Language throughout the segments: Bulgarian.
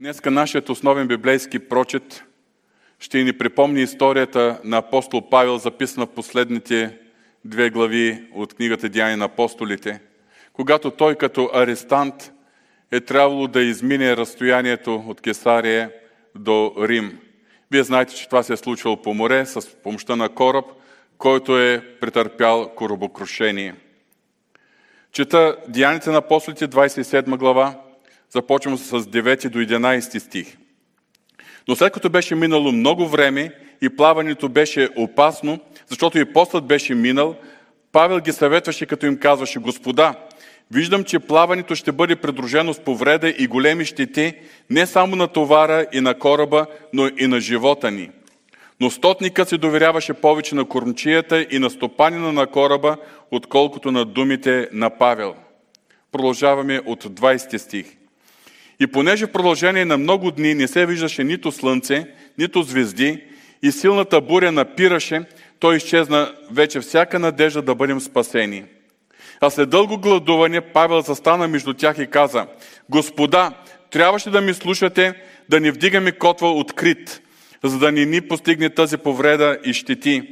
Днеска нашият основен библейски прочет ще ни припомни историята на апостол Павел, записана в последните две глави от книгата Деяния на апостолите, когато той като арестант е трябвало да измине разстоянието от Кесария до Рим. Вие знаете, че това се е случвало по море с помощта на кораб, който е претърпял коробокрушение. Чета Деяните на апостолите, 27 глава, Започвам с 9 до 11 стих. Но след като беше минало много време и плаването беше опасно, защото и постът беше минал, Павел ги съветваше, като им казваше, Господа, виждам, че плаването ще бъде придружено с повреда и големи щети, не само на товара и на кораба, но и на живота ни. Но стотникът се доверяваше повече на кормчията и на стопанина на кораба, отколкото на думите на Павел. Продължаваме от 20 стих. И понеже в продължение на много дни не се виждаше нито слънце, нито звезди и силната буря напираше, той изчезна вече всяка надежда да бъдем спасени. А след дълго гладуване Павел застана между тях и каза, Господа, трябваше да ми слушате, да не вдигаме котва открит, за да не ни постигне тази повреда и щети.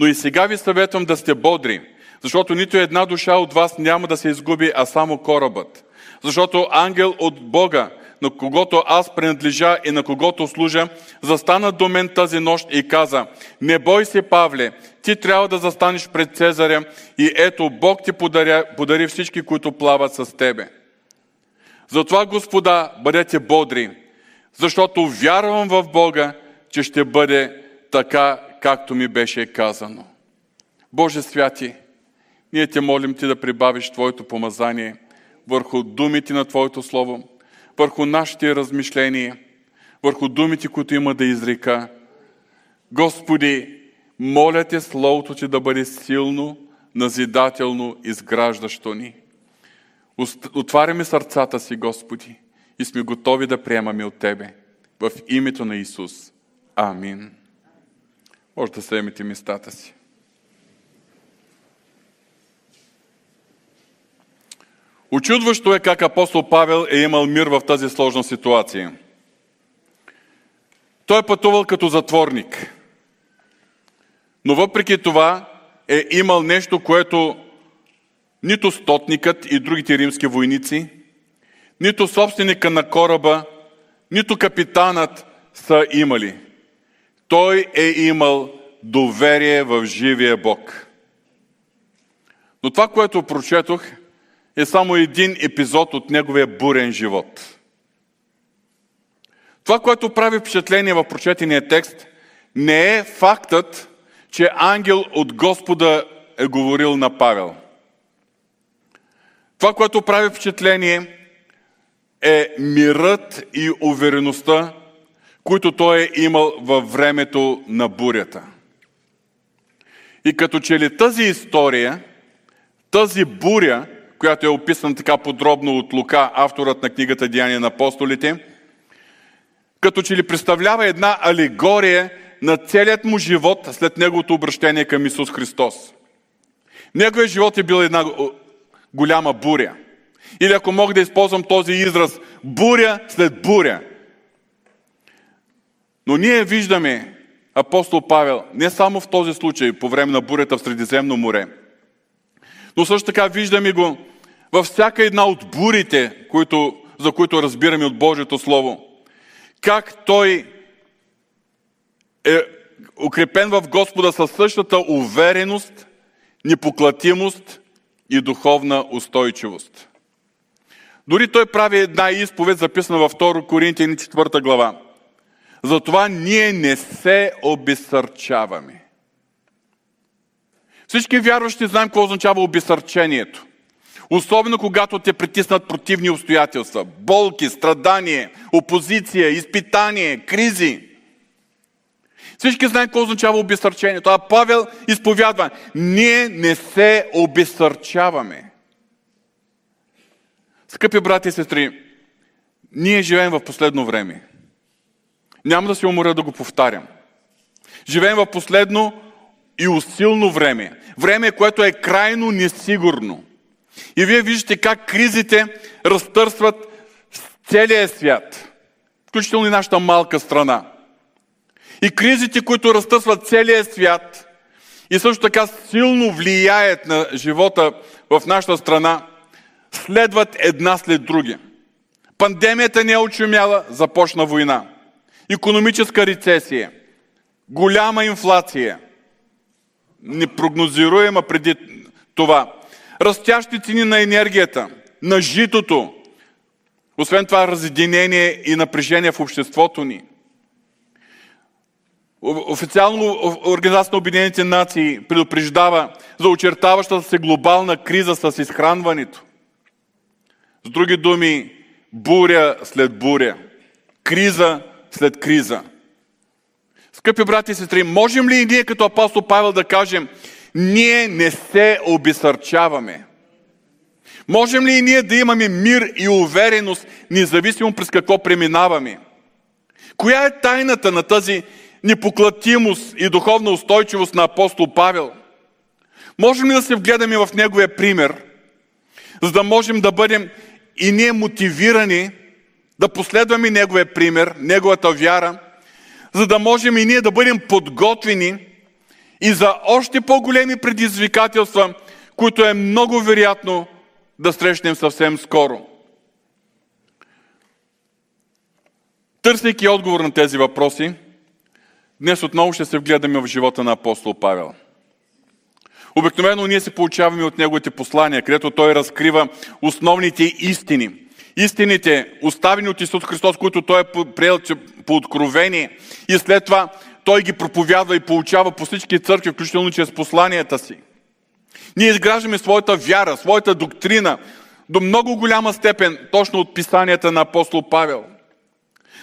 Но и сега ви съветвам да сте бодри, защото нито една душа от вас няма да се изгуби, а само корабът защото ангел от Бога, на когото аз принадлежа и на когото служа, застана до мен тази нощ и каза, не бой се, Павле, ти трябва да застанеш пред Цезаря и ето Бог ти подаря, подари всички, които плават с тебе. Затова, Господа, бъдете бодри, защото вярвам в Бога, че ще бъде така, както ми беше казано. Боже святи, ние те молим Ти да прибавиш Твоето помазание – върху думите на Твоето Слово, върху нашите размишления, върху думите, които има да изрека. Господи, моля Те Словото Ти да бъде силно, назидателно, изграждащо ни. Отваряме сърцата си, Господи, и сме готови да приемаме от Тебе. В името на Исус. Амин. Може да съемете местата си. Очудващо е как апостол Павел е имал мир в тази сложна ситуация. Той е пътувал като затворник. Но въпреки това е имал нещо, което нито стотникът и другите римски войници, нито собственика на кораба, нито капитанът са имали. Той е имал доверие в живия Бог. Но това, което прочетох, е само един епизод от неговия бурен живот. Това, което прави впечатление в прочетения текст, не е фактът, че ангел от Господа е говорил на Павел. Това, което прави впечатление, е мирът и увереността, които той е имал във времето на бурята. И като че ли тази история, тази буря, която е описана така подробно от Лука, авторът на книгата Деяния на апостолите, като че ли представлява една алегория на целият му живот след неговото обращение към Исус Христос. Неговият живот е бил една голяма буря. Или ако мога да използвам този израз, буря след буря. Но ние виждаме апостол Павел не само в този случай, по време на бурята в Средиземно море, но също така виждаме го във всяка една от бурите, които, за които разбираме от Божието Слово, как Той е укрепен в Господа със същата увереност, непоклатимост и духовна устойчивост. Дори той прави една изповед, записана във 2 Коринтияни 4 глава. Затова ние не се обесърчаваме. Всички вярващи знаем какво означава обесърчението. Особено когато те притиснат противни обстоятелства, болки, страдание, опозиция, изпитание, кризи. Всички знаем какво означава обесърчението. А Павел изповядва, ние не се обесърчаваме. Скъпи брати и сестри, ние живеем в последно време. Няма да се уморя да го повтарям. Живеем в последно и усилно време. Време, което е крайно несигурно. И вие виждате как кризите разтърсват целия свят, включително и нашата малка страна. И кризите, които разтъсват целия свят и също така силно влияят на живота в нашата страна, следват една след други. Пандемията не е очумяла, започна война. Економическа рецесия, голяма инфлация, непрогнозируема преди това, растящи цени на енергията, на житото, освен това разединение и напрежение в обществото ни. Официално Организация на Обединените нации предупреждава за очертаващата се глобална криза с изхранването. С други думи, буря след буря, криза след криза. Скъпи брати и сестри, можем ли и ние като апостол Павел да кажем, ние не се обесърчаваме? Можем ли и ние да имаме мир и увереност, независимо през какво преминаваме? Коя е тайната на тази непоклатимост и духовна устойчивост на апостол Павел? Можем ли да се вгледаме в неговия пример, за да можем да бъдем и ние мотивирани да последваме неговия пример, неговата вяра, за да можем и ние да бъдем подготвени и за още по-големи предизвикателства, които е много вероятно да срещнем съвсем скоро. Търсейки отговор на тези въпроси, днес отново ще се вгледаме в живота на апостол Павел. Обикновено ние се получаваме от неговите послания, където той разкрива основните истини. Истините, оставени от Исус Христос, които той е приел по откровение и след това той ги проповядва и получава по всички църкви, включително чрез посланията си. Ние изграждаме своята вяра, своята доктрина до много голяма степен точно от писанията на апостол Павел.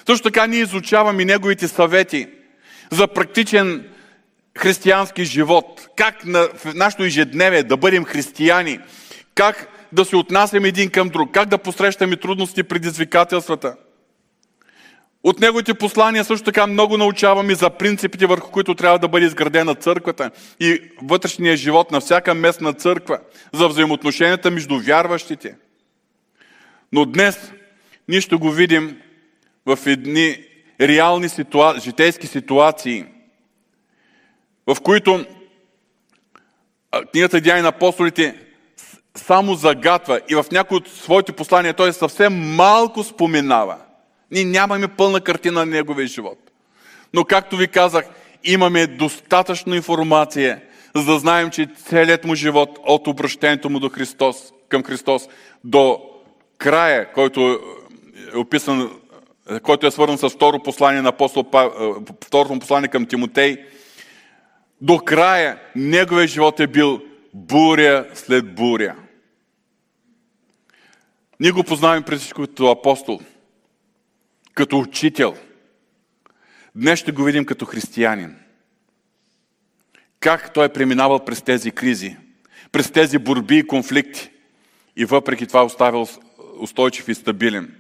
Също така ние изучаваме неговите съвети за практичен християнски живот, как на, в нашето ежедневие да бъдем християни, как да се отнасяме един към друг, как да посрещаме трудности предизвикателствата – от неговите послания също така много научаваме за принципите, върху които трябва да бъде изградена църквата и вътрешния живот на всяка местна църква, за взаимоотношенията между вярващите. Но днес ние ще го видим в едни реални ситуа... житейски ситуации, в които книгата Дяни на апостолите само загатва и в някои от своите послания той съвсем малко споменава – ние нямаме пълна картина на неговия живот. Но както ви казах, имаме достатъчно информация, за да знаем, че целият му живот от обращението му до Христос, към Христос до края, който е описан, който е свързан с второ послание на апостол, второто послание към Тимотей, до края неговия живот е бил буря след буря. Ние го познаваме през всичко като апостол – като учител. Днес ще го видим като християнин. Как той е преминавал през тези кризи, през тези борби и конфликти и въпреки това оставил устойчив и стабилен.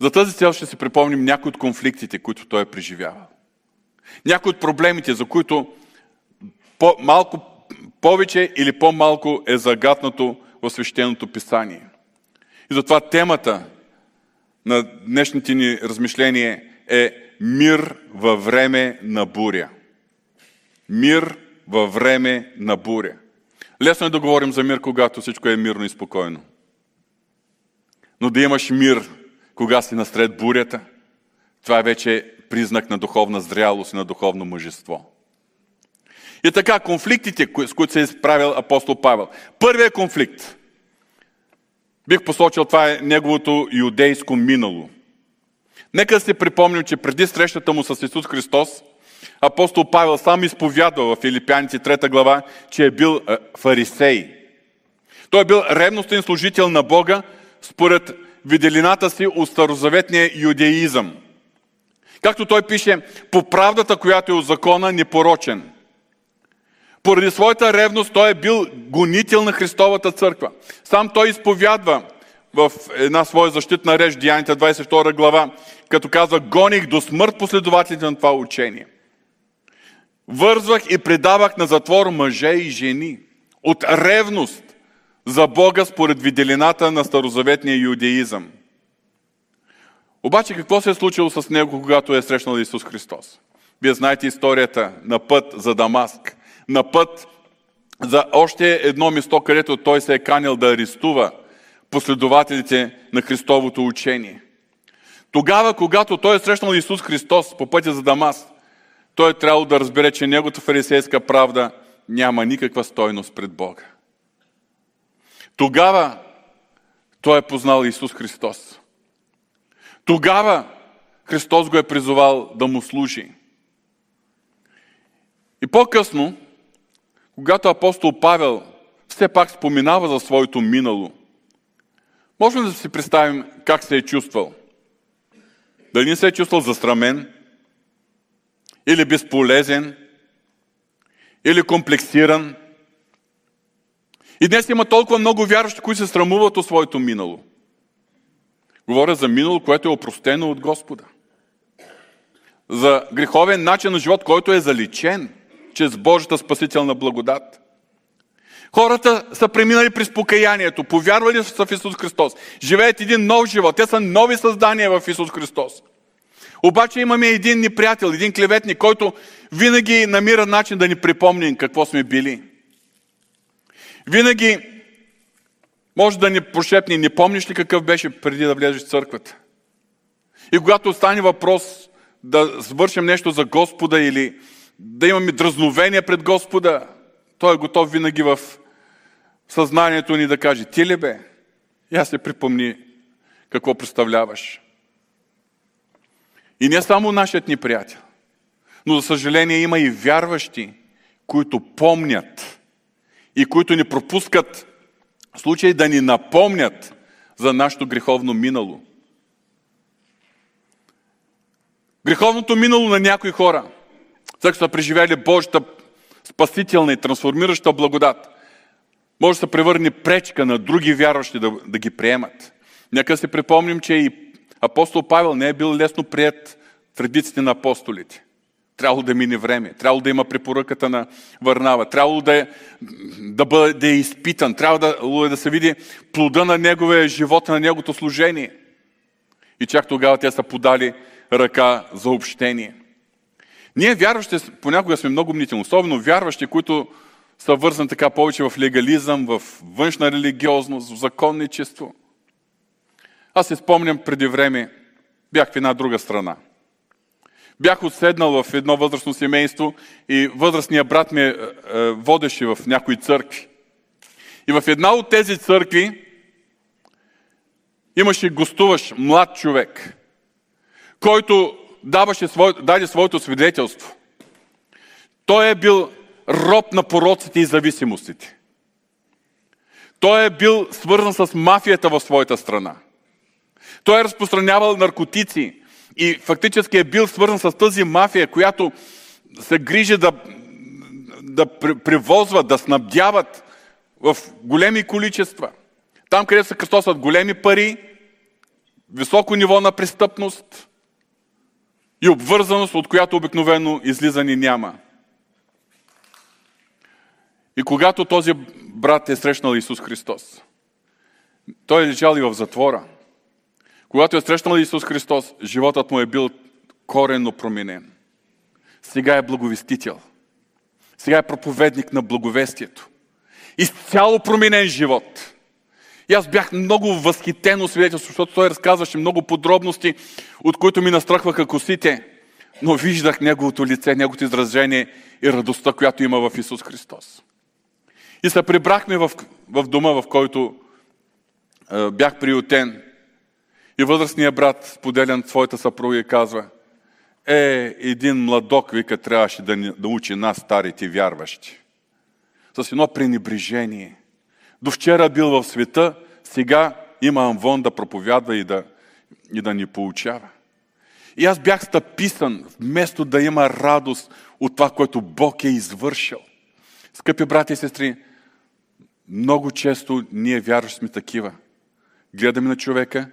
За тази цел ще си припомним някои от конфликтите, които той е преживявал. Някои от проблемите, за които по- малко повече или по-малко е загатнато в свещеното писание. И затова темата на днешните ни размишления е мир във време на буря. Мир във време на буря. Лесно е да говорим за мир, когато всичко е мирно и спокойно. Но да имаш мир, кога си насред бурята, това е вече признак на духовна зрялост и на духовно мъжество. И така, конфликтите, с които се е изправил апостол Павел. Първият конфликт Бих посочил, това е неговото юдейско минало. Нека да си припомним, че преди срещата му с Исус Христос, апостол Павел сам изповядва в Филипяните 3 глава, че е бил фарисей. Той е бил ревностен служител на Бога според виделината си от старозаветния юдеизъм. Както той пише, по правдата, която е от закона, непорочен – поради своята ревност той е бил гонител на Христовата църква. Сам той изповядва в една своя защитна реч, Деяните 22 глава, като казва, гоних до смърт последователите на това учение. Вързвах и предавах на затвор мъже и жени от ревност за Бога според виделината на старозаветния юдеизъм. Обаче какво се е случило с него, когато е срещнал Исус Христос? Вие знаете историята на път за Дамаск, на път за още едно место, където той се е канил да арестува последователите на Христовото учение. Тогава, когато той е срещнал Исус Христос по пътя за Дамаск, той е трябвало да разбере, че неговата фарисейска правда няма никаква стойност пред Бога. Тогава той е познал Исус Христос. Тогава Христос го е призовал да му служи. И по-късно, когато апостол Павел все пак споминава за своето минало, можем да си представим как се е чувствал. Дали не се е чувствал застрамен, или безполезен, или комплексиран. И днес има толкова много вярващи, които се срамуват от своето минало. Говоря за минало, което е опростено от Господа. За греховен начин на живот, който е заличен чрез Божията спасителна благодат. Хората са преминали през покаянието, повярвали са в Исус Христос, живеят един нов живот. Те са нови създания в Исус Христос. Обаче имаме един неприятел, един клеветник, който винаги намира начин да ни припомни какво сме били. Винаги може да ни прошепне, не помниш ли какъв беше преди да влезеш в църквата? И когато стане въпрос да свършим нещо за Господа или да имаме дразновение пред Господа, той е готов винаги в съзнанието ни да каже, ти ли бе? И аз се припомни какво представляваш. И не само нашият ни приятел, но за съжаление има и вярващи, които помнят и които ни пропускат случай да ни напомнят за нашето греховно минало. Греховното минало на някои хора, като са преживяли Божията спасителна и трансформираща благодат, може да се превърне пречка на други вярващи да, да ги приемат. Нека се припомним, че и апостол Павел не е бил лесно прият традициите на апостолите. Трябвало да мине време, трябвало да има препоръката на Върнава, трябвало да, е, да бъде изпитан, трябва да, да се види плода на неговия живот, на неговото служение. И чак тогава те са подали ръка за общение. Ние вярващи понякога сме много мнителни, особено вярващи, които са вързани така повече в легализъм, в външна религиозност, в законничество. Аз се спомням преди време, бях в една друга страна – Бях отседнал в едно възрастно семейство и възрастният брат ме е, водеше в някои църкви. И в една от тези църкви имаше гостуващ млад човек, който даваше свое, даде своето свидетелство. Той е бил роб на пороците и зависимостите. Той е бил свързан с мафията в своята страна. Той е разпространявал наркотици, и фактически е бил свързан с тази мафия, която се грижи да, да привозват, да снабдяват в големи количества. Там, където се кръстосват големи пари, високо ниво на престъпност и обвързаност, от която обикновено излизане няма. И когато този брат е срещнал Исус Христос, той е лежал и в затвора – когато е срещнал Исус Христос, животът му е бил коренно променен. Сега е благовестител. Сега е проповедник на благовестието. Изцяло променен живот. И аз бях много възхитен от свидетелство, защото той разказваше много подробности, от които ми настръхваха косите. Но виждах неговото лице, неговото изражение и радостта, която има в Исус Христос. И се прибрахме в, в дома, в който е, бях приютен. И възрастният брат, споделян своята съпруга и казва, е, един младок, вика, трябваше да, да учи нас, старите вярващи. С едно пренебрежение. До вчера бил в света, сега има амвон да проповядва и да, и да ни получава. И аз бях стъписан, вместо да има радост от това, което Бог е извършил. Скъпи брати и сестри, много често ние вярващи сме такива. Гледаме на човека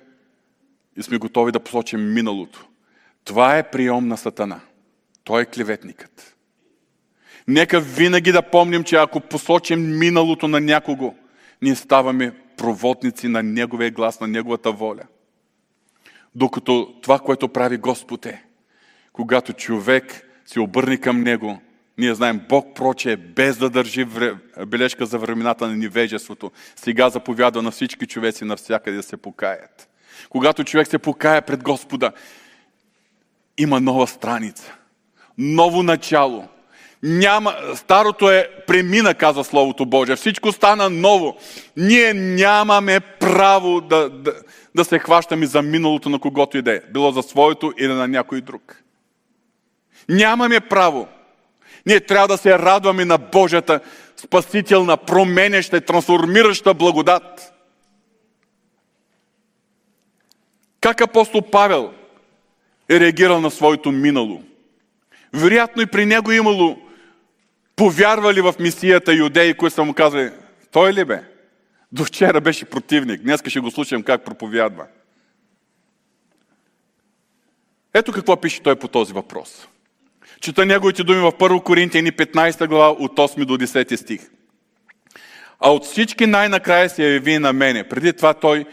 и сме готови да посочим миналото. Това е прием на Сатана. Той е клеветникът. Нека винаги да помним, че ако посочим миналото на някого, ние ставаме проводници на Неговия глас, на Неговата воля. Докато това, което прави Господ е, когато човек се обърне към Него, ние знаем, Бог проче, без да държи бележка за времената на невежеството, сега заповядва на всички човеци навсякъде да се покаят. Когато човек се покая пред Господа, има нова страница, ново начало. Няма, старото е премина, казва Словото Божие. Всичко стана ново. Ние нямаме право да, да, да се хващаме за миналото на когото и да е. Било за своето или на някой друг. Нямаме право. Ние трябва да се радваме на Божията спасителна, променяща, трансформираща благодат. Как апостол Павел е реагирал на своето минало? Вероятно и при него е имало повярвали в мисията юдеи, които са му казали, той ли бе? До вчера беше противник, днес ще го слушам как проповядва. Ето какво пише той по този въпрос. Чета неговите думи в 1 Коринтияни 15 глава от 8 до 10 стих. А от всички най-накрая се яви на мене. Преди това той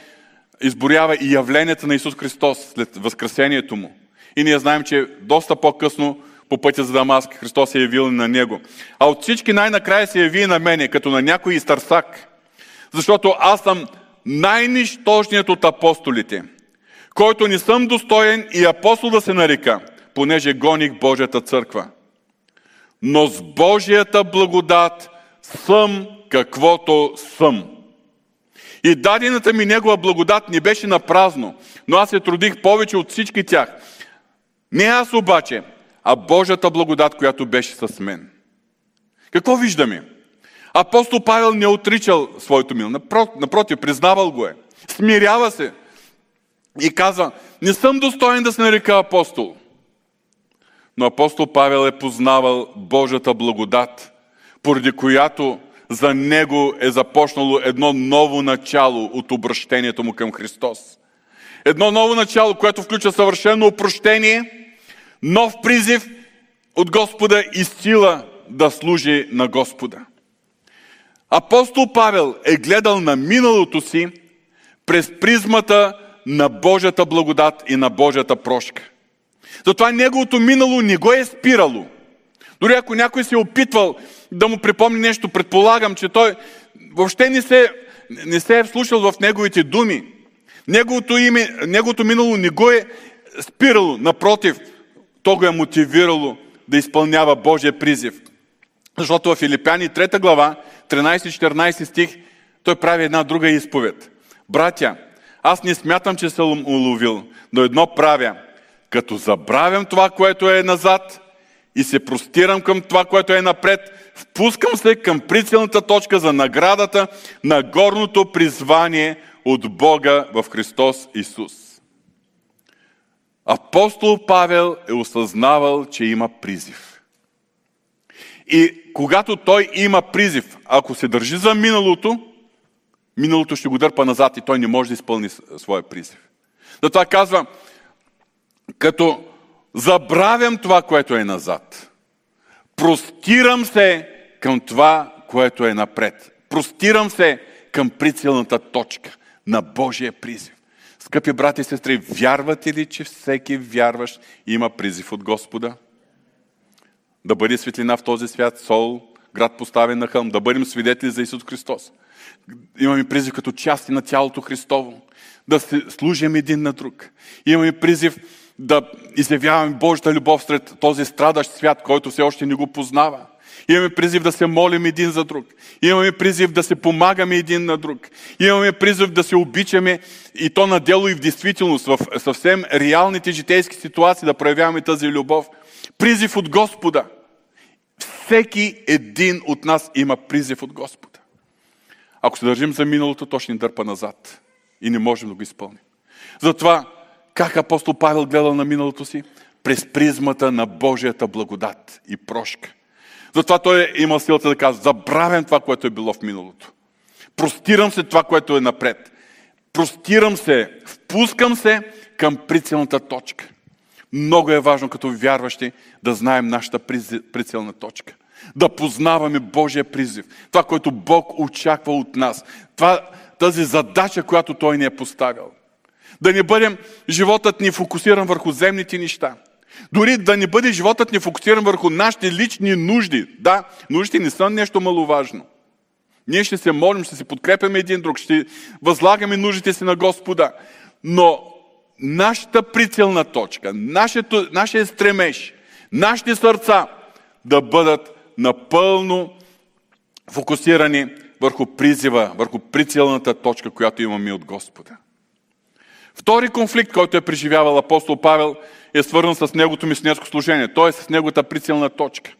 изборява и явленията на Исус Христос след възкресението му. И ние знаем, че доста по-късно по пътя за Дамаск Христос се е явил на него. А от всички най-накрая се яви на мене, като на някой изтърсак. Защото аз съм най-нищожният от апостолите, който не съм достоен и апостол да се нарека – понеже гоних Божията църква. Но с Божията благодат съм каквото съм. И дадената ми Негова благодат не беше на празно, но аз се трудих повече от всички тях. Не аз обаче, а Божията благодат, която беше с мен. Какво виждаме? Апостол Павел не отричал своето мил. Напротив, признавал го е. Смирява се. И казва, не съм достоен да се нарека апостол. Но апостол Павел е познавал Божията благодат, поради която за него е започнало едно ново начало от обращението му към Христос. Едно ново начало, което включва съвършено опрощение, нов призив от Господа и сила да служи на Господа. Апостол Павел е гледал на миналото си през призмата на Божията благодат и на Божията прошка. Затова неговото минало не го е спирало. Дори ако някой се е опитвал да му припомни нещо, предполагам, че той въобще не се, не се е вслушал в неговите думи. Неговото, име, неговото минало не го е спирало. Напротив, то го е мотивирало да изпълнява Божия призив. Защото в Филипяни 3 глава, 13-14 стих, той прави една друга изповед. Братя, аз не смятам, че съм уловил, но едно правя – като забравям това, което е назад и се простирам към това, което е напред, впускам се към прицелната точка за наградата на горното призвание от Бога в Христос Исус. Апостол Павел е осъзнавал, че има призив. И когато той има призив, ако се държи за миналото, миналото ще го дърпа назад и той не може да изпълни своя призив. Затова казва, като забравям това, което е назад. Простирам се към това, което е напред. Простирам се към прицелната точка на Божия призив. Скъпи брати и сестри, вярвате ли, че всеки вярващ има призив от Господа? Да бъде светлина в този свят, сол, град поставен на хълм, да бъдем свидетели за Исус Христос. Имаме призив като части на тялото Христово, да се служим един на друг. Имаме призив да изявяваме Божията любов сред този страдащ свят, който все още не го познава. Имаме призив да се молим един за друг. Имаме призив да се помагаме един на друг. Имаме призив да се обичаме и то на дело и в действителност, в съвсем реалните житейски ситуации да проявяваме тази любов. Призив от Господа. Всеки един от нас има призив от Господа. Ако се държим за миналото, то ще ни дърпа назад. И не можем да го изпълним. Затова как апостол Павел гледал на миналото си? През призмата на Божията благодат и прошка. Затова той е имал силата да казва, забравям това, което е било в миналото. Простирам се това, което е напред. Простирам се, впускам се към прицелната точка. Много е важно като вярващи да знаем нашата прицелна точка. Да познаваме Божия призив. Това, което Бог очаква от нас. Това, тази задача, която Той ни е поставил. Да не бъдем животът ни фокусиран върху земните неща. Дори да не бъде животът ни фокусиран върху нашите лични нужди. Да, нуждите не са нещо маловажно. Ние ще се молим, ще се подкрепяме един друг, ще възлагаме нуждите си на Господа. Но нашата прицелна точка, нашето, нашия стремеж, нашите сърца да бъдат напълно фокусирани върху призива, върху прицелната точка, която имаме от Господа. Втори конфликт, който е преживявал апостол Павел, е свързан с неговото мисионерско служение, т.е. с неговата прицелна точка.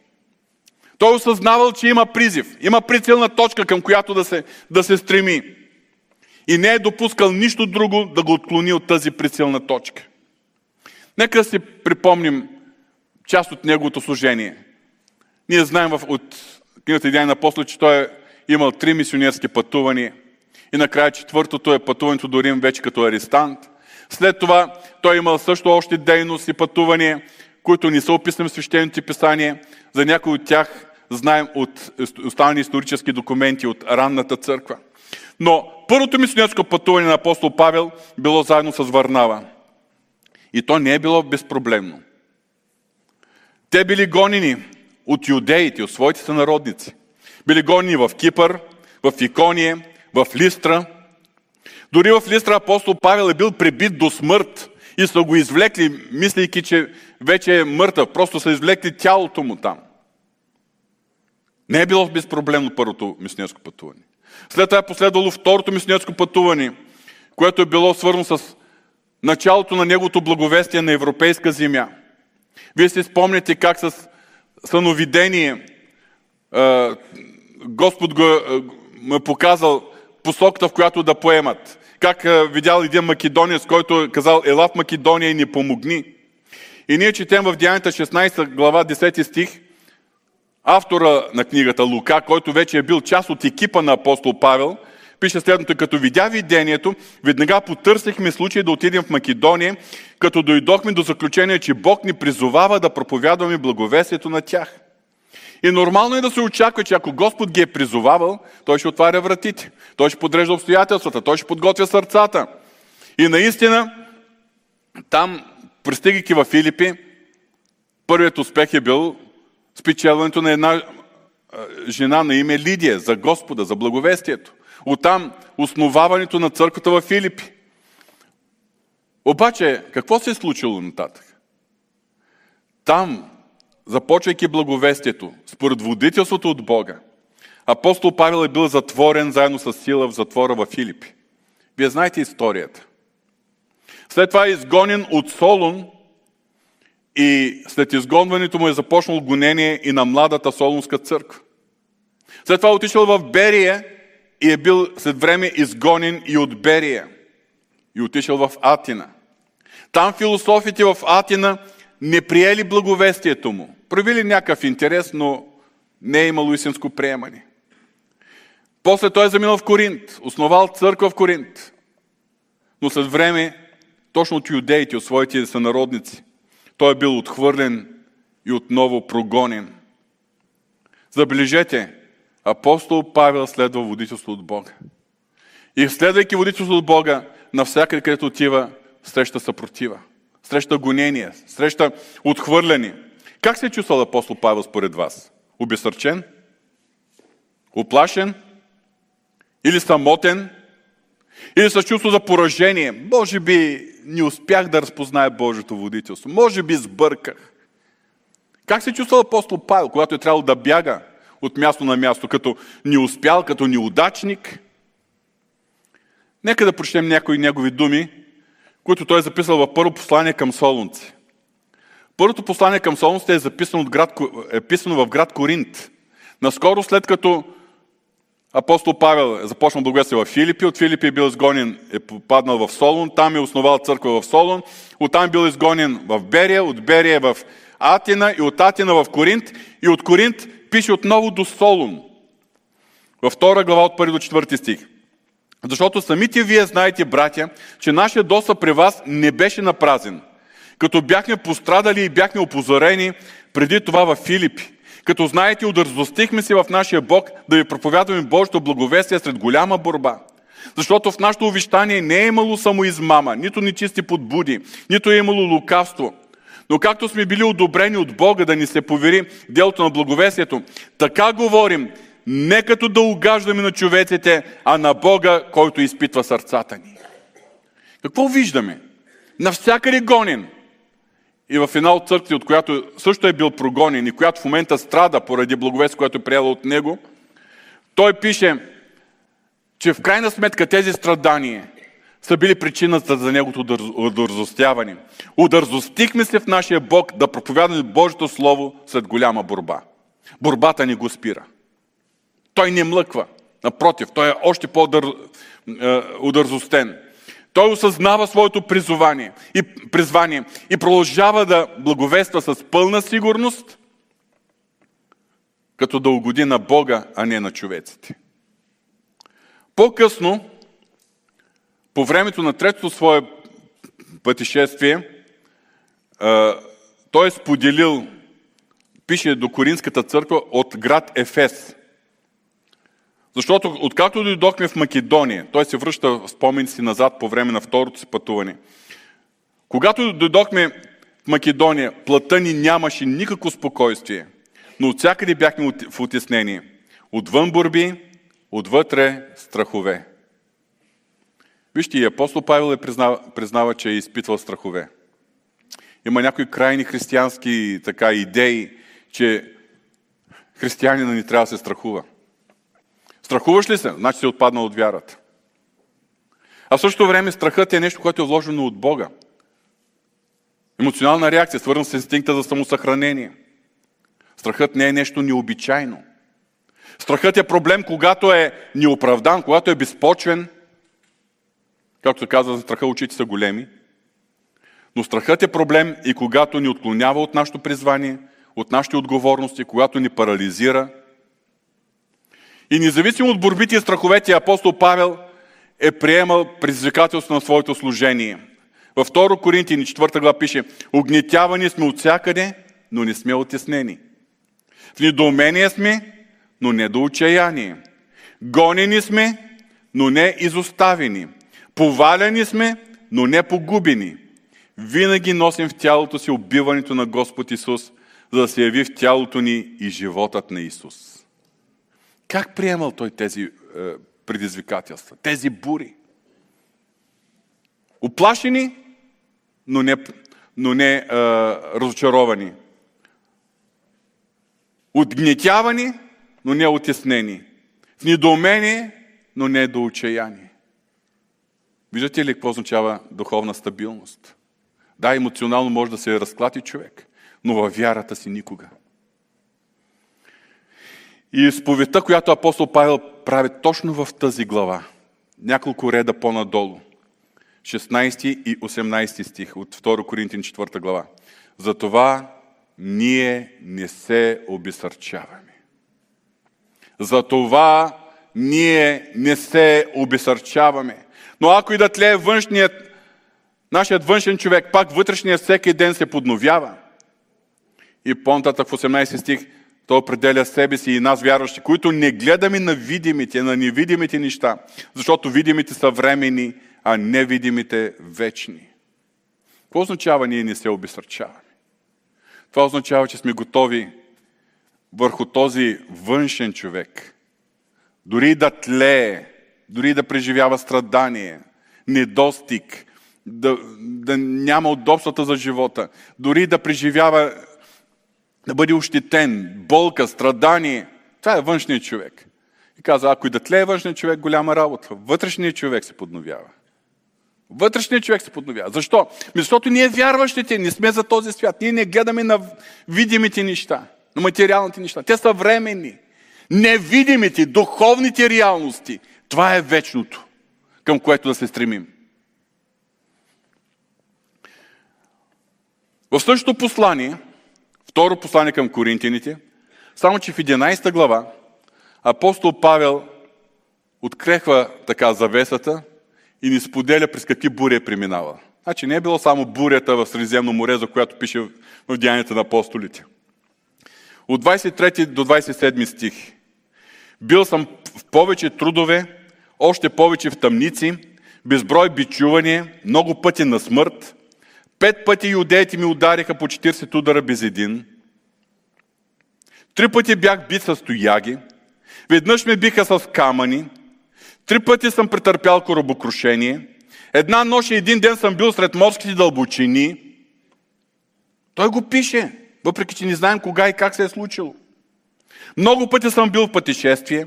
Той осъзнавал, че има призив, има прицелна точка, към която да се, да се стреми. И не е допускал нищо друго да го отклони от тази прицелна точка. Нека си припомним част от неговото служение. Ние знаем от книгата Идея на апостол, че той е имал три мисионерски пътувания. И накрая четвъртото е пътуването до Рим вече като арестант. След това той е имал също още дейност и пътувания, които не са описани в свещените писания. За някои от тях знаем от останали исторически документи от ранната църква. Но първото мисионерско пътуване на апостол Павел било заедно с Варнава. И то не е било безпроблемно. Те били гонени от юдеите, от своите сънародници. Били гонени в Кипър, в Икония, в Листра. Дори в Листра апостол Павел е бил пребит до смърт и са го извлекли, мислейки, че вече е мъртъв. Просто са извлекли тялото му там. Не е било безпроблемно първото мисионерско пътуване. След това е последвало второто мисионерско пътуване, което е било свързано с началото на неговото благовестие на европейска земя. Вие си спомняте как с съновидение Господ го е показал посоката, в която да поемат. Как видял един македонец, който казал, ела в Македония и ни помогни. И ние четем в Деянията 16 глава 10 стих, автора на книгата Лука, който вече е бил част от екипа на апостол Павел, пише следното, като видя видението, веднага потърсихме случай да отидем в Македония, като дойдохме до заключение, че Бог ни призовава да проповядваме благовестието на тях. И нормално е да се очаква, че ако Господ ги е призовавал, Той ще отваря вратите, Той ще подрежда обстоятелствата, Той ще подготвя сърцата. И наистина, там, пристигайки в Филипи, първият успех е бил спечелването на една жена на име Лидия за Господа, за благовестието. Оттам основаването на църквата в Филипи. Обаче, какво се е случило нататък? Там, започвайки благовестието, според водителството от Бога, апостол Павел е бил затворен заедно с сила в затвора в Филипи. Вие знаете историята. След това е изгонен от Солун и след изгонването му е започнал гонение и на младата Солунска църква. След това е отишъл в Берия и е бил след време изгонен и от Берия. И отишъл в Атина. Там философите в Атина не приели благовестието му. Проявили някакъв интерес, но не е имало истинско приемане. После той е заминал в Коринт, основал църква в Коринт. Но след време, точно от юдеите, от своите сънародници, той е бил отхвърлен и отново прогонен. Забележете, апостол Павел следва водителство от Бога. И следвайки водителство от Бога, навсякъде, където отива, среща съпротива, среща гонение, среща отхвърляне. Как се е чувствал апостол Павел според вас? Обесърчен? Оплашен? Или самотен? Или с чувство за поражение? Може би не успях да разпозная Божието водителство. Може би сбърках. Как се чувствал апостол Павел, когато е трябвало да бяга от място на място, като не успял, като неудачник? Нека да прочетем някои негови думи, които той е записал в първо послание към Солунци. Първото послание към Солунците е, записано град, е писано в град Коринт. Наскоро след като апостол Павел е започнал благовестие в Филипи, от Филипи е бил изгонен, е попаднал в Солун, там е основал църква в Солун, оттам е бил изгонен в Берия, от Берия в Атина и от Атина в Коринт и от Коринт пише отново до Солун. Във втора глава от 1 до 4 стих. Защото самите вие знаете, братя, че нашия достъп при вас не беше напразен. Като бяхме пострадали и бяхме опозорени преди това в Филипи. Като знаете, удързостихме се в нашия Бог да ви проповядваме Божието благовестие сред голяма борба. Защото в нашето увещание не е имало самоизмама, нито нечисти подбуди, нито е имало лукавство. Но както сме били одобрени от Бога да ни се повери делото на благовесието, така говорим, не като да угаждаме на човеците, а на Бога, който изпитва сърцата ни. Какво виждаме? Навсякъде гонен. И в една от църкви, от която също е бил прогонен и която в момента страда поради благовест, което е приела от него, той пише, че в крайна сметка тези страдания са били причината за негото удързостяване. Удързостихме се в нашия Бог да проповядаме Божието Слово след голяма борба. Борбата ни го спира. Той не млъква. Напротив, той е още по-удързостен. Е, той осъзнава своето призвание и, призвание и продължава да благовества с пълна сигурност, като да угоди на Бога, а не на човеците. По-късно, по времето на третото свое пътешествие, той е споделил, пише до Коринската църква от град Ефес. Защото откакто дойдохме в Македония, той се връща в спомен си назад по време на второто си пътуване. Когато дойдохме в Македония, плътта ни нямаше никакво спокойствие, но от всякъде бяхме в отеснение. Отвън борби, отвътре страхове. Вижте, и апостол Павел е признава, признава, че е изпитвал страхове. Има някои крайни християнски така идеи, че християнина ни трябва да се страхува. Страхуваш ли се? Значи си отпаднал от вярата. А в същото време страхът е нещо, което е вложено от Бога. Емоционална реакция, свързана с инстинкта за самосъхранение. Страхът не е нещо необичайно. Страхът е проблем, когато е неоправдан, когато е безпочвен. Както се казва, за страха очите са големи. Но страхът е проблем и когато ни отклонява от нашето призвание, от нашите отговорности, когато ни парализира – и независимо от борбите и страховете, апостол Павел е приемал предизвикателство на своето служение. Във 2 Коринтини 4 глава пише Огнетявани сме от всякъде, но не сме отеснени. В недоумение сме, но не до отчаяние. Гонени сме, но не изоставени. Поваляни сме, но не погубени. Винаги носим в тялото си убиването на Господ Исус, за да се яви в тялото ни и животът на Исус. Как приемал той тези е, предизвикателства, тези бури? Оплашени, но не, но не е, разочаровани. Отгнетявани, но не отеснени. В недоумение, но не до отчаяние. Виждате ли какво означава духовна стабилност? Да, емоционално може да се разклати човек, но във вярата си никога. И изповедта, която апостол Павел прави точно в тази глава, няколко реда по-надолу, 16 и 18 стих от 2 Коринтин 4 глава. Затова ние не се обесърчаваме. Затова ние не се обесърчаваме. Но ако и да тлее външният, нашият външен човек, пак вътрешният всеки ден се подновява. И по-нататък в 18 стих, той определя себе си и нас вярващи, които не гледаме на видимите, на невидимите неща, защото видимите са времени, а невидимите вечни. Какво означава ние не се обесърчаваме? Това означава, че сме готови върху този външен човек, дори да тлее, дори да преживява страдание, недостиг, да, да няма удобствата за живота, дори да преживява да бъде ощетен, болка, страдание. Това е външният човек. И каза, ако и да тлее външният човек, голяма работа. Вътрешният човек се подновява. Вътрешният човек се подновява. Защо? Защото ние вярващите не сме за този свят. Ние не гледаме на видимите неща, на материалните неща. Те са временни. Невидимите, духовните реалности. Това е вечното, към което да се стремим. В същото послание, Второ послание към коринтините, само че в 11 глава апостол Павел открехва така завесата и ни споделя през какви бури е преминава. Значи не е било само бурята в Средиземно море, за която пише в Деянията на апостолите. От 23 до 27 стих. Бил съм в повече трудове още повече в тъмници, безброй бичуване, много пъти на смърт. Пет пъти юдеите ми удариха по 40 удара без един. Три пъти бях бит с тояги. Веднъж ме биха с камъни. Три пъти съм претърпял коробокрушение. Една нощ и един ден съм бил сред морските дълбочини. Той го пише, въпреки че не знаем кога и как се е случило. Много пъти съм бил в пътешествие,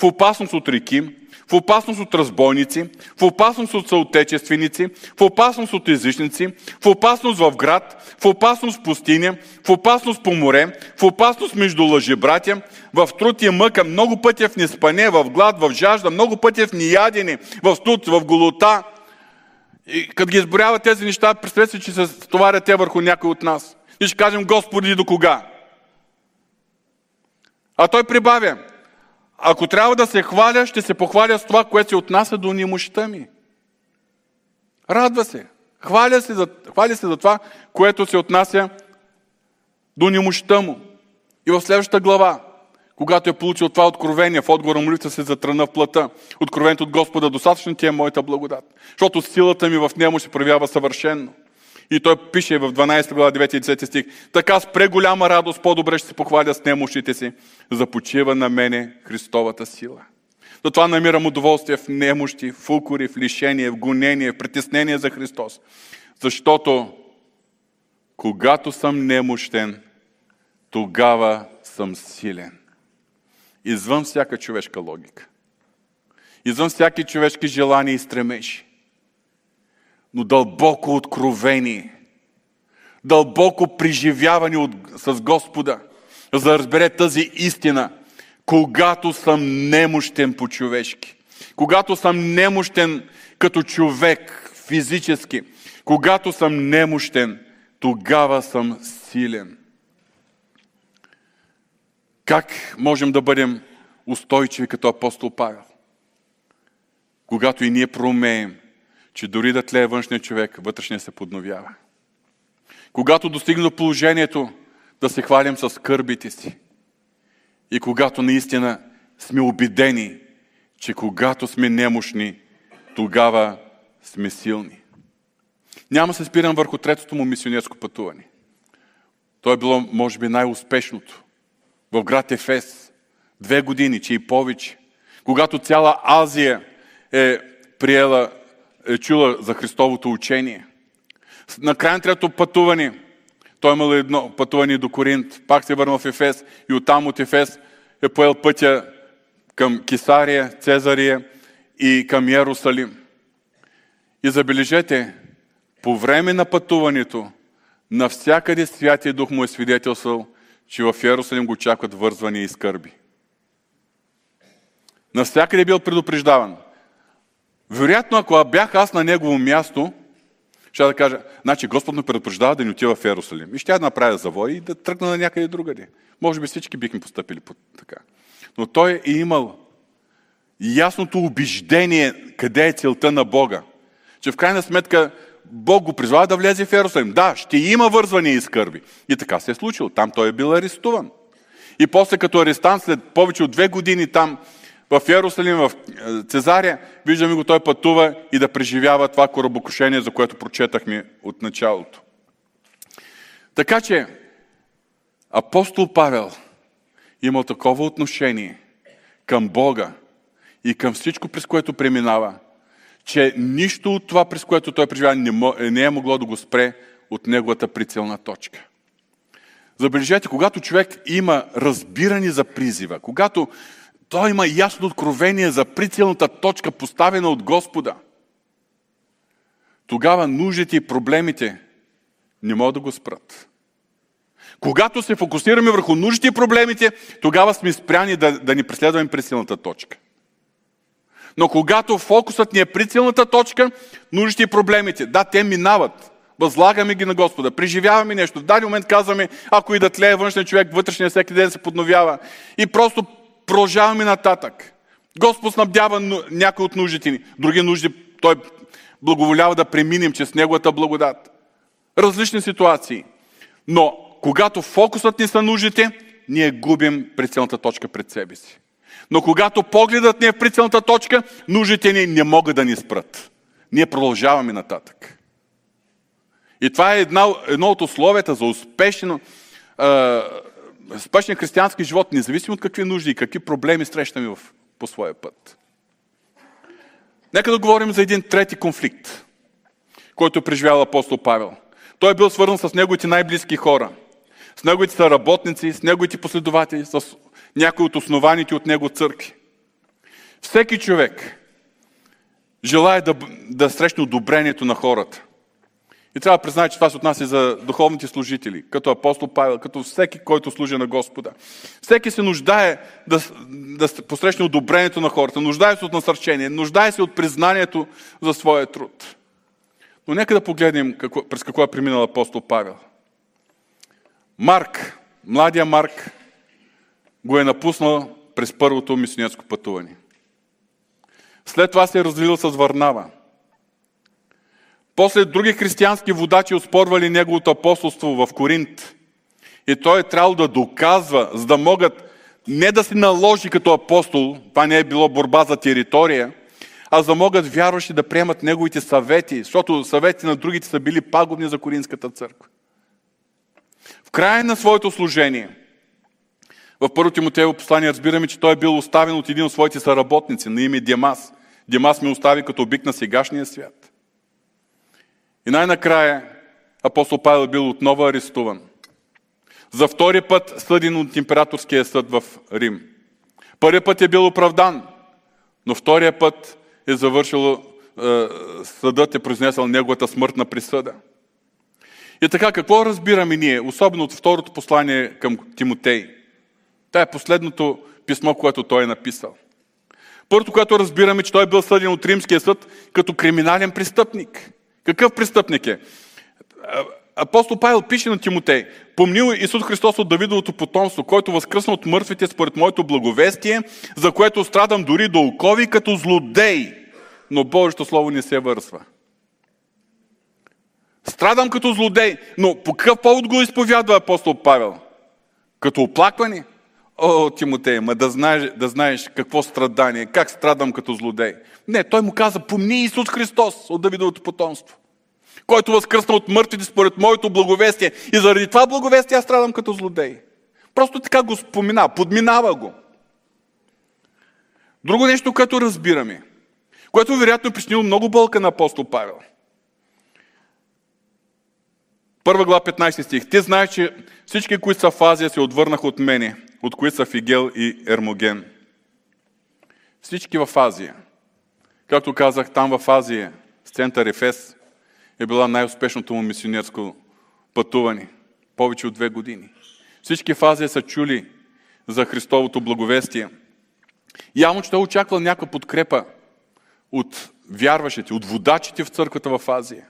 в опасност от реки, в опасност от разбойници, в опасност от съотечественици, в опасност от езичници, в опасност в град, в опасност в пустиня, в опасност по море, в опасност между лъжебратя, в труд и мъка, много пъти в неспане, в глад, в жажда, много пъти в неядене, в студ, в голота. И като ги изборява тези неща, представете че се стоварят те върху някой от нас. И ще кажем, Господи, до кога? А той прибавя, ако трябва да се хваля, ще се похваля с това, което се отнася до немощта ми. Радва се. Хваля се, за, хваля се за това, което се отнася до немощта му. И в следващата глава, когато е получил това откровение, в отговор на молитва се затръна в плата. Откровението от Господа, достатъчно ти е моята благодат. Защото силата ми в него се проявява съвършенно. И той пише в 12 глава 9 и 10 стих, така с преголяма радост по-добре ще се похваля с немощите си, започива на мене Христовата сила. Затова намирам удоволствие в немощи, в укори, в лишение, в гонение, в притеснение за Христос. Защото когато съм немощен, тогава съм силен. Извън всяка човешка логика. Извън всяки човешки желания и стремежи но дълбоко откровение, дълбоко преживяване от, с Господа, за да разбере тази истина, когато съм немощен по-човешки, когато съм немощен като човек физически, когато съм немощен, тогава съм силен. Как можем да бъдем устойчиви като апостол Павел? Когато и ние проумеем, че дори да тлее външния човек, вътрешния се подновява. Когато достигна до положението да се хвалим с кърбите си и когато наистина сме убедени, че когато сме немощни, тогава сме силни. Няма се спирам върху третото му мисионерско пътуване. То е било, може би, най-успешното. В град Ефес. Две години, че и повече. Когато цяла Азия е приела е чула за Христовото учение. На край на трето пътуване, той имал едно пътуване до Коринт, пак се върнал в Ефес и оттам от Ефес е поел пътя към Кисария, Цезария и към Ярусалим. И забележете, по време на пътуването, навсякъде Святия Дух му е свидетелствал, че в Ярусалим го чакат вързвания и скърби. Навсякъде е бил предупреждаван. Вероятно, ако бях аз на негово място, ще да кажа, значи Господ ме предупреждава да не отива в Иерусалим. И ще да направя завой и да тръгна на някъде другаде. Може би всички бихме поступили по така. Но той е имал ясното убеждение къде е целта на Бога. Че в крайна сметка Бог го призвава да влезе в Иерусалим. Да, ще има вързване и скърби. И така се е случило. Там той е бил арестуван. И после като арестант, след повече от две години там в Ярусалим, в е, Цезария, виждаме го, той пътува и да преживява това корабокрушение, за което прочетахме от началото. Така че апостол Павел има такова отношение към Бога и към всичко, през което преминава, че нищо от това, през което той преживява, не е могло да го спре от неговата прицелна точка. Забележете, когато човек има разбиране за призива, когато той има ясно откровение за прицелната точка, поставена от Господа. Тогава нуждите и проблемите не могат да го спрат. Когато се фокусираме върху нуждите и проблемите, тогава сме спряни да, да ни преследваме прицелната точка. Но когато фокусът ни е прицелната точка, нуждите и проблемите, да, те минават. Възлагаме ги на Господа, преживяваме нещо. В даден момент казваме, ако и да тлее външния човек, вътрешния всеки ден се подновява. И просто продължаваме нататък. Господ снабдява някои от нуждите ни. Други нужди Той благоволява да преминем чрез Неговата благодат. Различни ситуации. Но когато фокусът ни са нуждите, ние губим прицелната точка пред себе си. Но когато погледът ни е в прицелната точка, нуждите ни не могат да ни спрат. Ние продължаваме нататък. И това е една, едно от условията за успешно, успешен християнски живот, независимо от какви нужди и какви проблеми срещаме в, по своя път. Нека да говорим за един трети конфликт, който преживял апостол Павел. Той е бил свързан с неговите най-близки хора, с неговите съработници, с неговите последователи, с някои от основаните от него църкви. Всеки човек желая да, да срещне одобрението на хората. И трябва да признае, че това се отнася за духовните служители, като апостол Павел, като всеки, който служи на Господа. Всеки се нуждае да, да посрещне одобрението на хората, нуждае се от насърчение, нуждае се от признанието за своя труд. Но нека да погледнем какво, през какво е преминал апостол Павел. Марк, младия Марк, го е напуснал през първото мисионерско пътуване. След това се е развил с Варнава. После други християнски водачи оспорвали неговото апостолство в Коринт. И той е трябвало да доказва, за да могат не да се наложи като апостол, това не е било борба за територия, а за да могат вярващи да приемат неговите съвети, защото съвети на другите са били пагубни за Коринската църква. В края на своето служение, в първо Тимотеево послание разбираме, че той е бил оставен от един от своите съработници на име Демас. Демас ме остави като обик на сегашния свят. И най-накрая апостол Павел бил отново арестуван. За втори път съден от императорския съд в Рим. Първият път е бил оправдан, но втория път е завършил, е, съдът е произнесъл неговата смъртна присъда. И така, какво разбираме ние, особено от второто послание към Тимотей? Това е последното писмо, което той е написал. Първото, което разбираме, че той е бил съден от Римския съд като криминален престъпник. Какъв престъпник е? Апостол Павел пише на Тимотей, помнил Исус Христос от Давидовото потомство, който възкръсна от мъртвите според моето благовестие, за което страдам дори до окови като злодей, но Божието Слово не се върсва. Страдам като злодей, но по какъв повод го изповядва апостол Павел? Като оплакване? О, Тимотей, ма да знаеш, да знаеш какво страдание, как страдам като злодей. Не, той му каза, помни Исус Христос от Давидовото потомство, който възкръсна от мъртвите според моето благовестие. И заради това благовестие аз страдам като злодей. Просто така го спомина, подминава го. Друго нещо, което разбираме, което вероятно причинило много болка на апостол Павел. Първа глава 15 стих. Ти знаеш, че всички, които са в Азия, се отвърнаха от мене от които са Фигел и Ермоген. Всички в Азия. Както казах, там в Азия, с център Ефес, е била най-успешното му мисионерско пътуване. Повече от две години. Всички в Азия са чули за Христовото благовестие. Явно, че той очаквал някаква подкрепа от вярващите, от водачите в църквата в Азия.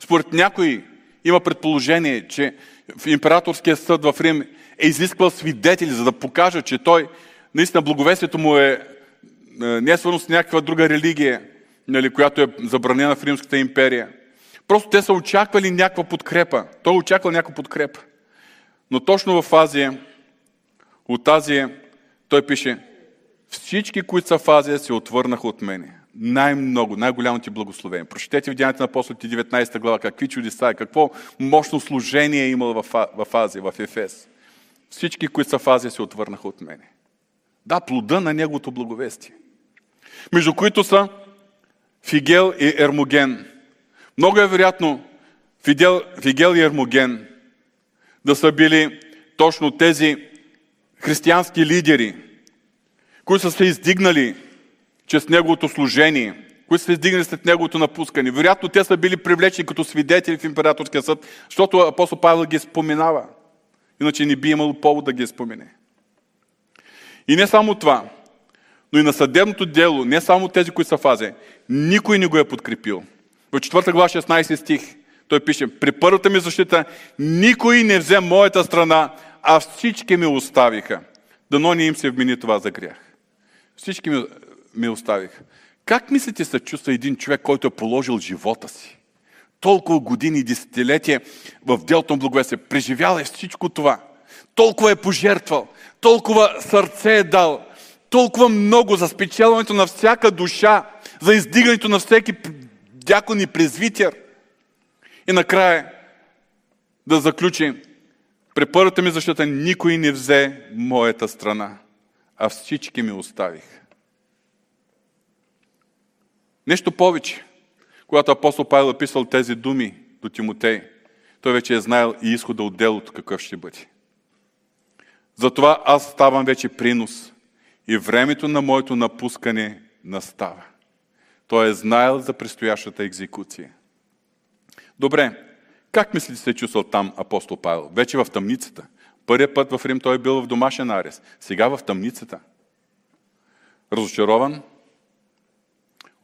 Според някои има предположение, че в императорския съд в Рим е изисквал свидетели, за да покажа, че той, наистина, благовестието му е, е не е свързано с някаква друга религия, нали, която е забранена в Римската империя. Просто те са очаквали някаква подкрепа. Той е очаквал някаква подкрепа. Но точно в Азия, от Азия, той пише, всички, които са в Азия, се отвърнаха от мене. Най-много, най-голямо ти благословение. Прочетете в Деянието на апостолите 19 глава, какви чудеса, какво мощно служение е имал в, в Азия, в Ефес. Всички, които са в Азия, се отвърнаха от мене. Да, плода на неговото благовестие. Между които са Фигел и Ермоген. Много е вероятно Фигел, Фигел и Ермоген да са били точно тези християнски лидери, които са се издигнали чрез неговото служение, които са се издигнали след неговото напускане. Вероятно те са били привлечени като свидетели в императорския съд, защото апостол Павел ги споменава. Иначе не би имало повод да ги спомене. И не само това, но и на съдебното дело, не само тези, които са в никой не го е подкрепил. В 4 глава 16 стих той пише, при първата ми защита никой не взе моята страна, а всички ми оставиха. Дано не им се вмени това за грях. Всички ми, ми оставиха. Как мислите се чувства един човек, който е положил живота си? Толкова години десетилетия в делото на благовестие. Преживял е всичко това. Толкова е пожертвал, толкова сърце е дал, толкова много за спечелването на всяка душа, за издигането на всеки дякон и презвитер. И накрая да заключим, при първата ми защита никой не взе моята страна, а всички ми оставих. Нещо повече. Когато апостол Павел е писал тези думи до Тимотей, той вече е знаел и изхода от делото какъв ще бъде. Затова аз ставам вече принос и времето на моето напускане настава. Той е знаел за предстоящата екзекуция. Добре, как мислите се чувствал там апостол Павел? Вече в тъмницата. Първият път в Рим той е бил в домашен арест. Сега в тъмницата. Разочарован,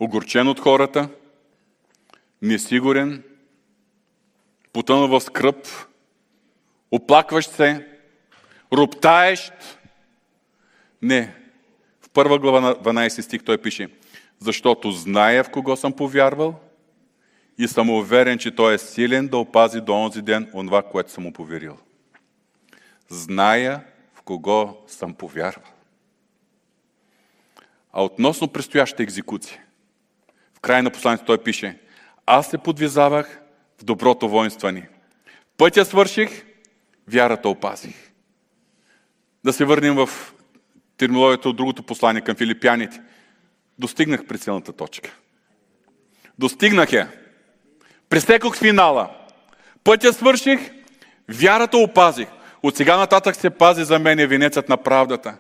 огорчен от хората, несигурен, потънал в скръп, оплакващ се, роптаещ. Не. В първа глава на 12 стих той пише, защото зная в кого съм повярвал и съм уверен, че той е силен да опази до онзи ден онова, което съм му поверил. Зная в кого съм повярвал. А относно предстоящата екзекуция, в края на посланието той пише, аз се подвизавах в доброто воинстване. Пътя свърших, вярата опазих. Да се върнем в терминологията от другото послание към филипяните. Достигнах прицелната точка. Достигнах я. Пресекох финала. Пътя свърших, вярата опазих. От сега нататък се пази за мен венецът на правдата,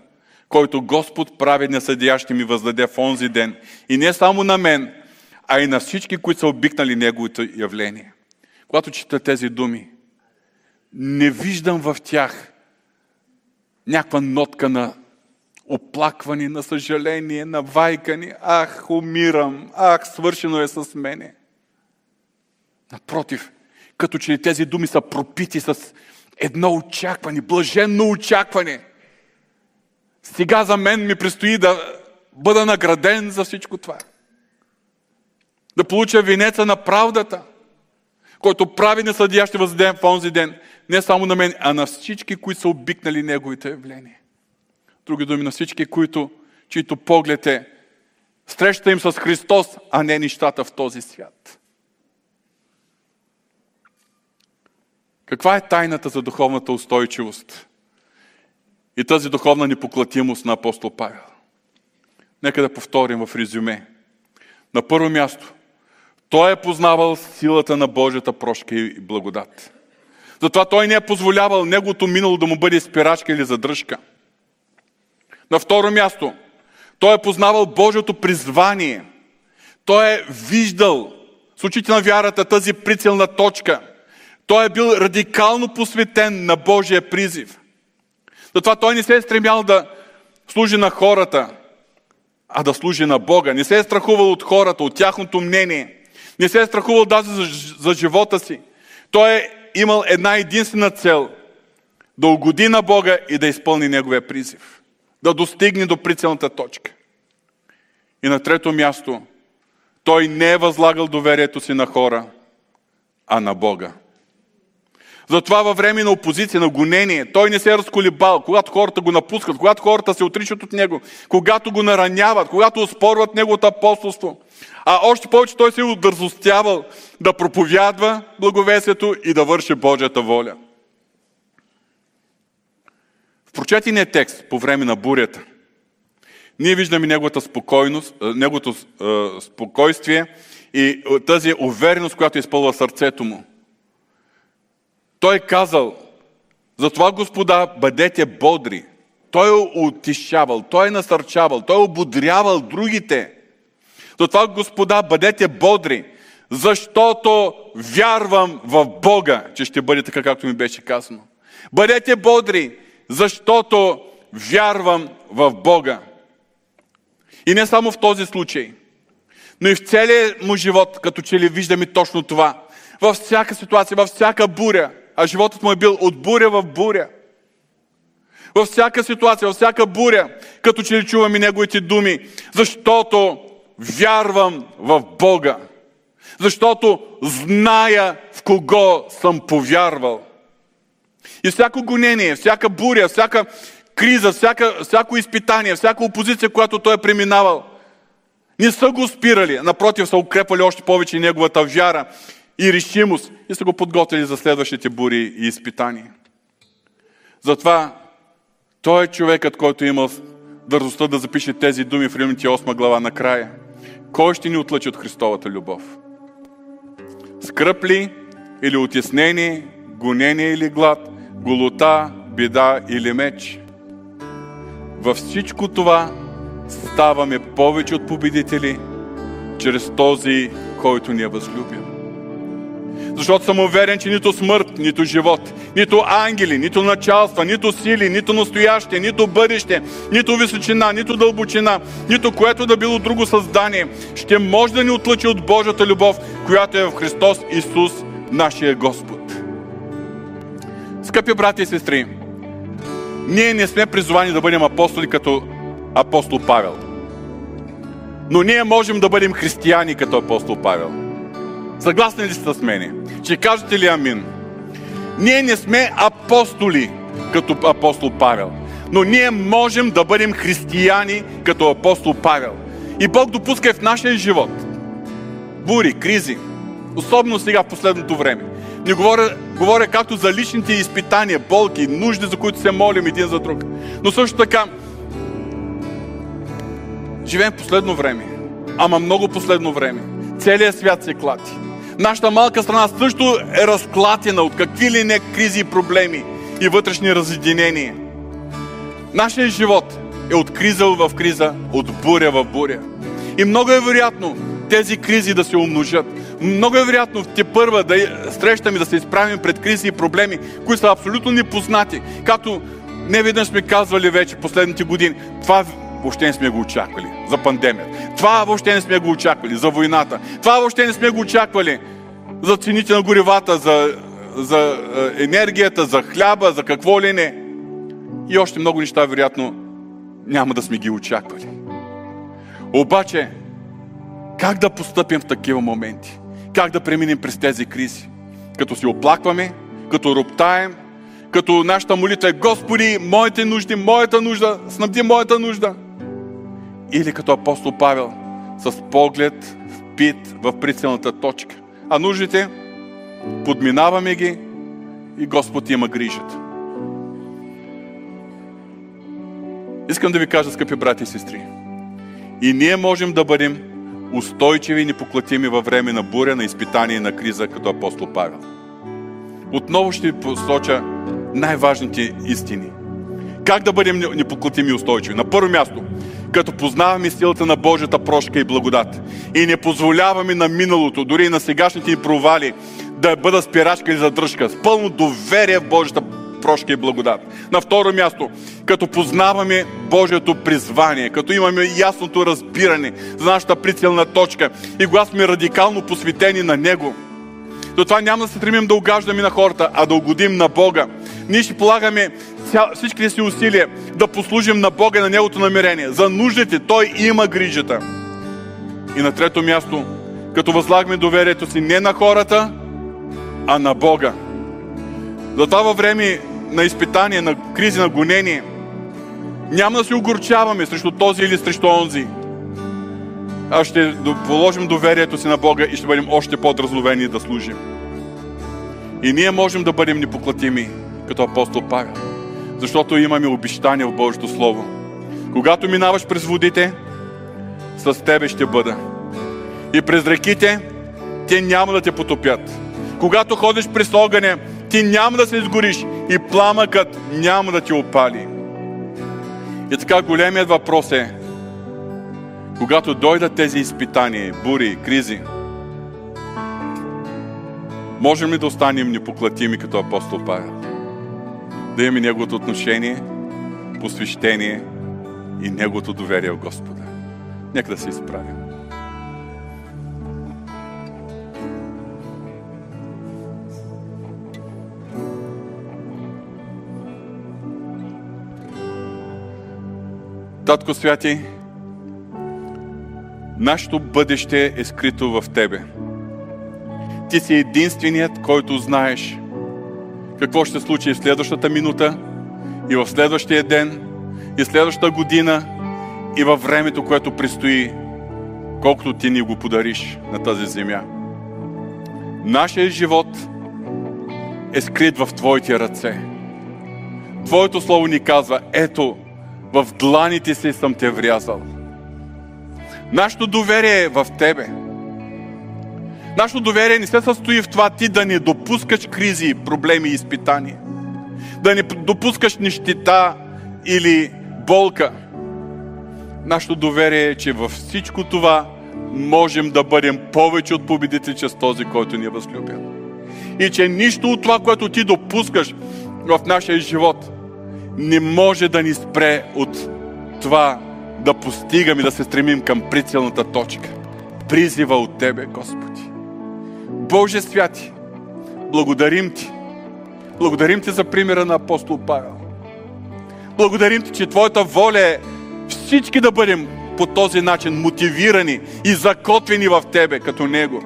който Господ прави на съдия ще ми въздаде в онзи ден. И не само на мен, а и на всички, които са обикнали Неговото явление. Когато чета тези думи, не виждам в тях някаква нотка на оплакване, на съжаление, на вайкане. Ах, умирам, ах, свършено е с мене. Напротив, като че ли тези думи са пропити с едно очакване, блаженно очакване. Сега за мен ми предстои да бъда награден за всичко това. Да получа венеца на правдата, който прави на съдия ще въздадем в онзи ден. Не само на мен, а на всички, които са обикнали Неговите явления. Други думи, на всички, които, чието поглед е среща им с Христос, а не нещата в този свят. Каква е тайната за духовната устойчивост и тази духовна непоклатимост на апостол Павел? Нека да повторим в резюме. На първо място, той е познавал силата на Божията прошка и благодат. Затова той не е позволявал неговото минало да му бъде спирачка или задръжка. На второ място, той е познавал Божието призвание. Той е виждал с очите на вярата тази прицелна точка. Той е бил радикално посветен на Божия призив. Затова той не се е стремял да служи на хората, а да служи на Бога. Не се е страхувал от хората, от тяхното мнение. Не се е страхувал даже за, за живота си. Той е имал една единствена цел да угоди на Бога и да изпълни Неговия призив. Да достигне до прицелната точка. И на трето място, той не е възлагал доверието си на хора, а на Бога. Затова във време на опозиция, на гонение, той не се е разколебал, когато хората го напускат, когато хората се отричат от него, когато го нараняват, когато оспорват неговото апостолство. А още повече той се е удързостявал да проповядва благовесието и да върши Божията воля. В прочетения текст по време на бурята, ние виждаме неговата спокойност, неговото спокойствие и тази увереност, която изпълва сърцето му. Той е казал, затова Господа, бъдете бодри. Той е утишавал, той е насърчавал, той е ободрявал другите. Затова, Господа, бъдете бодри, защото вярвам в Бога, че ще бъде така, както ми беше казано. Бъдете бодри, защото вярвам в Бога. И не само в този случай, но и в целия му живот, като че ли виждаме точно това. Във всяка ситуация, във всяка буря, а животът му е бил от буря в буря. Във всяка ситуация, във всяка буря, като че ли чуваме неговите думи, защото вярвам в Бога. Защото зная в кого съм повярвал. И всяко гонение, всяка буря, всяка криза, всяка, всяко изпитание, всяка опозиция, която той е преминавал, не са го спирали. Напротив, са укрепвали още повече неговата вяра и решимост и са го подготвили за следващите бури и изпитания. Затова той е човекът, който има дързостта да запише тези думи в Римните 8 глава накрая. Кой ще ни отлъчи от Христовата любов? Скръп ли или отяснение, гонение или глад, голота, беда или меч? Във всичко това ставаме повече от победители чрез този, който ни е възлюбил. Защото съм уверен, че нито смърт, нито живот, нито ангели, нито началства, нито сили, нито настояще, нито бъдеще, нито височина, нито дълбочина, нито което да било друго създание, ще може да ни отлъчи от Божията любов, която е в Христос Исус, нашия Господ. Скъпи брати и сестри, ние не сме призвани да бъдем апостоли като апостол Павел. Но ние можем да бъдем християни като апостол Павел. Съгласни ли сте с мене? Ще кажете ли амин? Ние не сме апостоли като апостол Павел, но ние можем да бъдем християни като апостол Павел. И Бог допуска в нашия живот бури, кризи, особено сега в последното време. Не говоря, говоря както за личните изпитания, болки, нужди, за които се молим един за друг. Но също така, живеем последно време. Ама много последно време. Целият свят се клати. Нашата малка страна също е разклатена от какви ли не кризи и проблеми и вътрешни разединения. Нашия живот е от криза в криза, от буря в буря. И много е вероятно тези кризи да се умножат. Много е вероятно те първа да срещаме, да се изправим пред кризи и проблеми, които са абсолютно непознати. Както не веднъж сме казвали вече последните години. Това въобще не сме го очаквали за пандемията. Това въобще не сме го очаквали за войната. Това въобще не сме го очаквали за цените на горивата, за, за е, енергията, за хляба, за какво ли не. И още много неща, вероятно, няма да сме ги очаквали. Обаче, как да постъпим в такива моменти? Как да преминем през тези кризи? Като си оплакваме, като роптаем, като нашата молитва е Господи, моите нужди, моята нужда, снабди моята нужда. Или като апостол Павел, с поглед впит в прицелната точка. А нуждите, подминаваме ги и Господ има грижата. Искам да ви кажа, скъпи брати и сестри, и ние можем да бъдем устойчиви и непоклатими във време на буря, на изпитание и на криза, като апостол Павел. Отново ще ви посоча най-важните истини. Как да бъдем непоклатими и устойчиви? На първо място, като познаваме силата на Божията прошка и благодат и не позволяваме на миналото, дори и на сегашните ни провали, да бъда спирачка или задръжка, с пълно доверие в Божията прошка и благодат. На второ място, като познаваме Божието призвание, като имаме ясното разбиране за нашата прицелна точка и когато сме радикално посветени на Него, затова няма да се стремим да угаждаме на хората, а да угодим на Бога. Ние ще полагаме всичките си усилия да послужим на Бога и на Неговото намерение. За нуждите Той има грижата. И на трето място, като възлагаме доверието си не на хората, а на Бога. Затова във време на изпитание, на кризи, на гонение, няма да се огорчаваме срещу този или срещу онзи. А ще положим доверието си на Бога и ще бъдем още по-дразновени да служим. И ние можем да бъдем непоклатими, като апостол Павел. Защото имаме обещание в Божието Слово. Когато минаваш през водите, с тебе ще бъда. И през реките, те няма да те потопят. Когато ходиш през огъня, ти няма да се изгориш и пламъкът няма да ти опали. И така големият въпрос е, когато дойдат тези изпитания, бури, кризи, можем ли да останем непоклатими като апостол Павел? Да имаме Неговото отношение, посвещение и Неговото доверие в Господа. Нека да се изправим. Татко Святи, нашето бъдеще е скрито в Тебе. Ти си единственият, който знаеш какво ще случи в следващата минута и в следващия ден, и следващата година, и във времето, което предстои, колкото ти ни го подариш на тази земя. Нашия живот е скрит в Твоите ръце. Твоето слово ни казва, ето, в дланите си съм те врязал. Нашето доверие е в Тебе. Нашето доверие не се състои в това ти да не допускаш кризи, проблеми и изпитания. Да не допускаш нищета или болка. Нашето доверие е, че във всичко това можем да бъдем повече от победители чрез този, който ни е възлюбил. И че нищо от това, което ти допускаш в нашия живот, не може да ни спре от това да постигаме, и да се стремим към прицелната точка. Призива от Тебе, Господи. Боже святи, благодарим Ти. Благодарим Ти за примера на апостол Павел. Благодарим Ти, че Твоята воля е всички да бъдем по този начин мотивирани и закотвени в Тебе, като Него.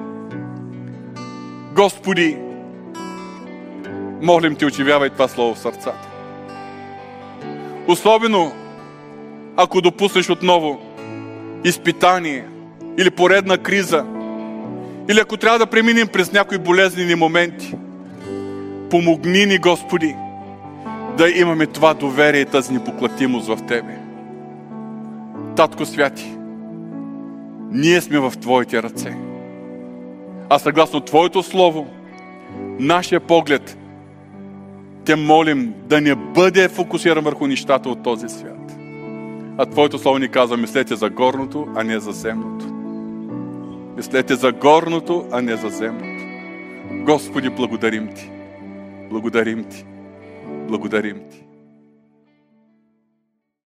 Господи, молим Ти, очевявай това слово в сърцата. Особено, ако допуснеш отново изпитание или поредна криза, или ако трябва да преминем през някои болезнени моменти, помогни ни, Господи, да имаме това доверие и тази непоклатимост в Тебе. Татко Святи, ние сме в Твоите ръце. А съгласно Твоето Слово, нашия поглед те молим да не бъде фокусиран върху нещата от този свят. А Твоето Слово ни казва, мислете за горното, а не за земното. Мислете за горното, а не за земното. Господи, благодарим Ти. Благодарим Ти. Благодарим Ти.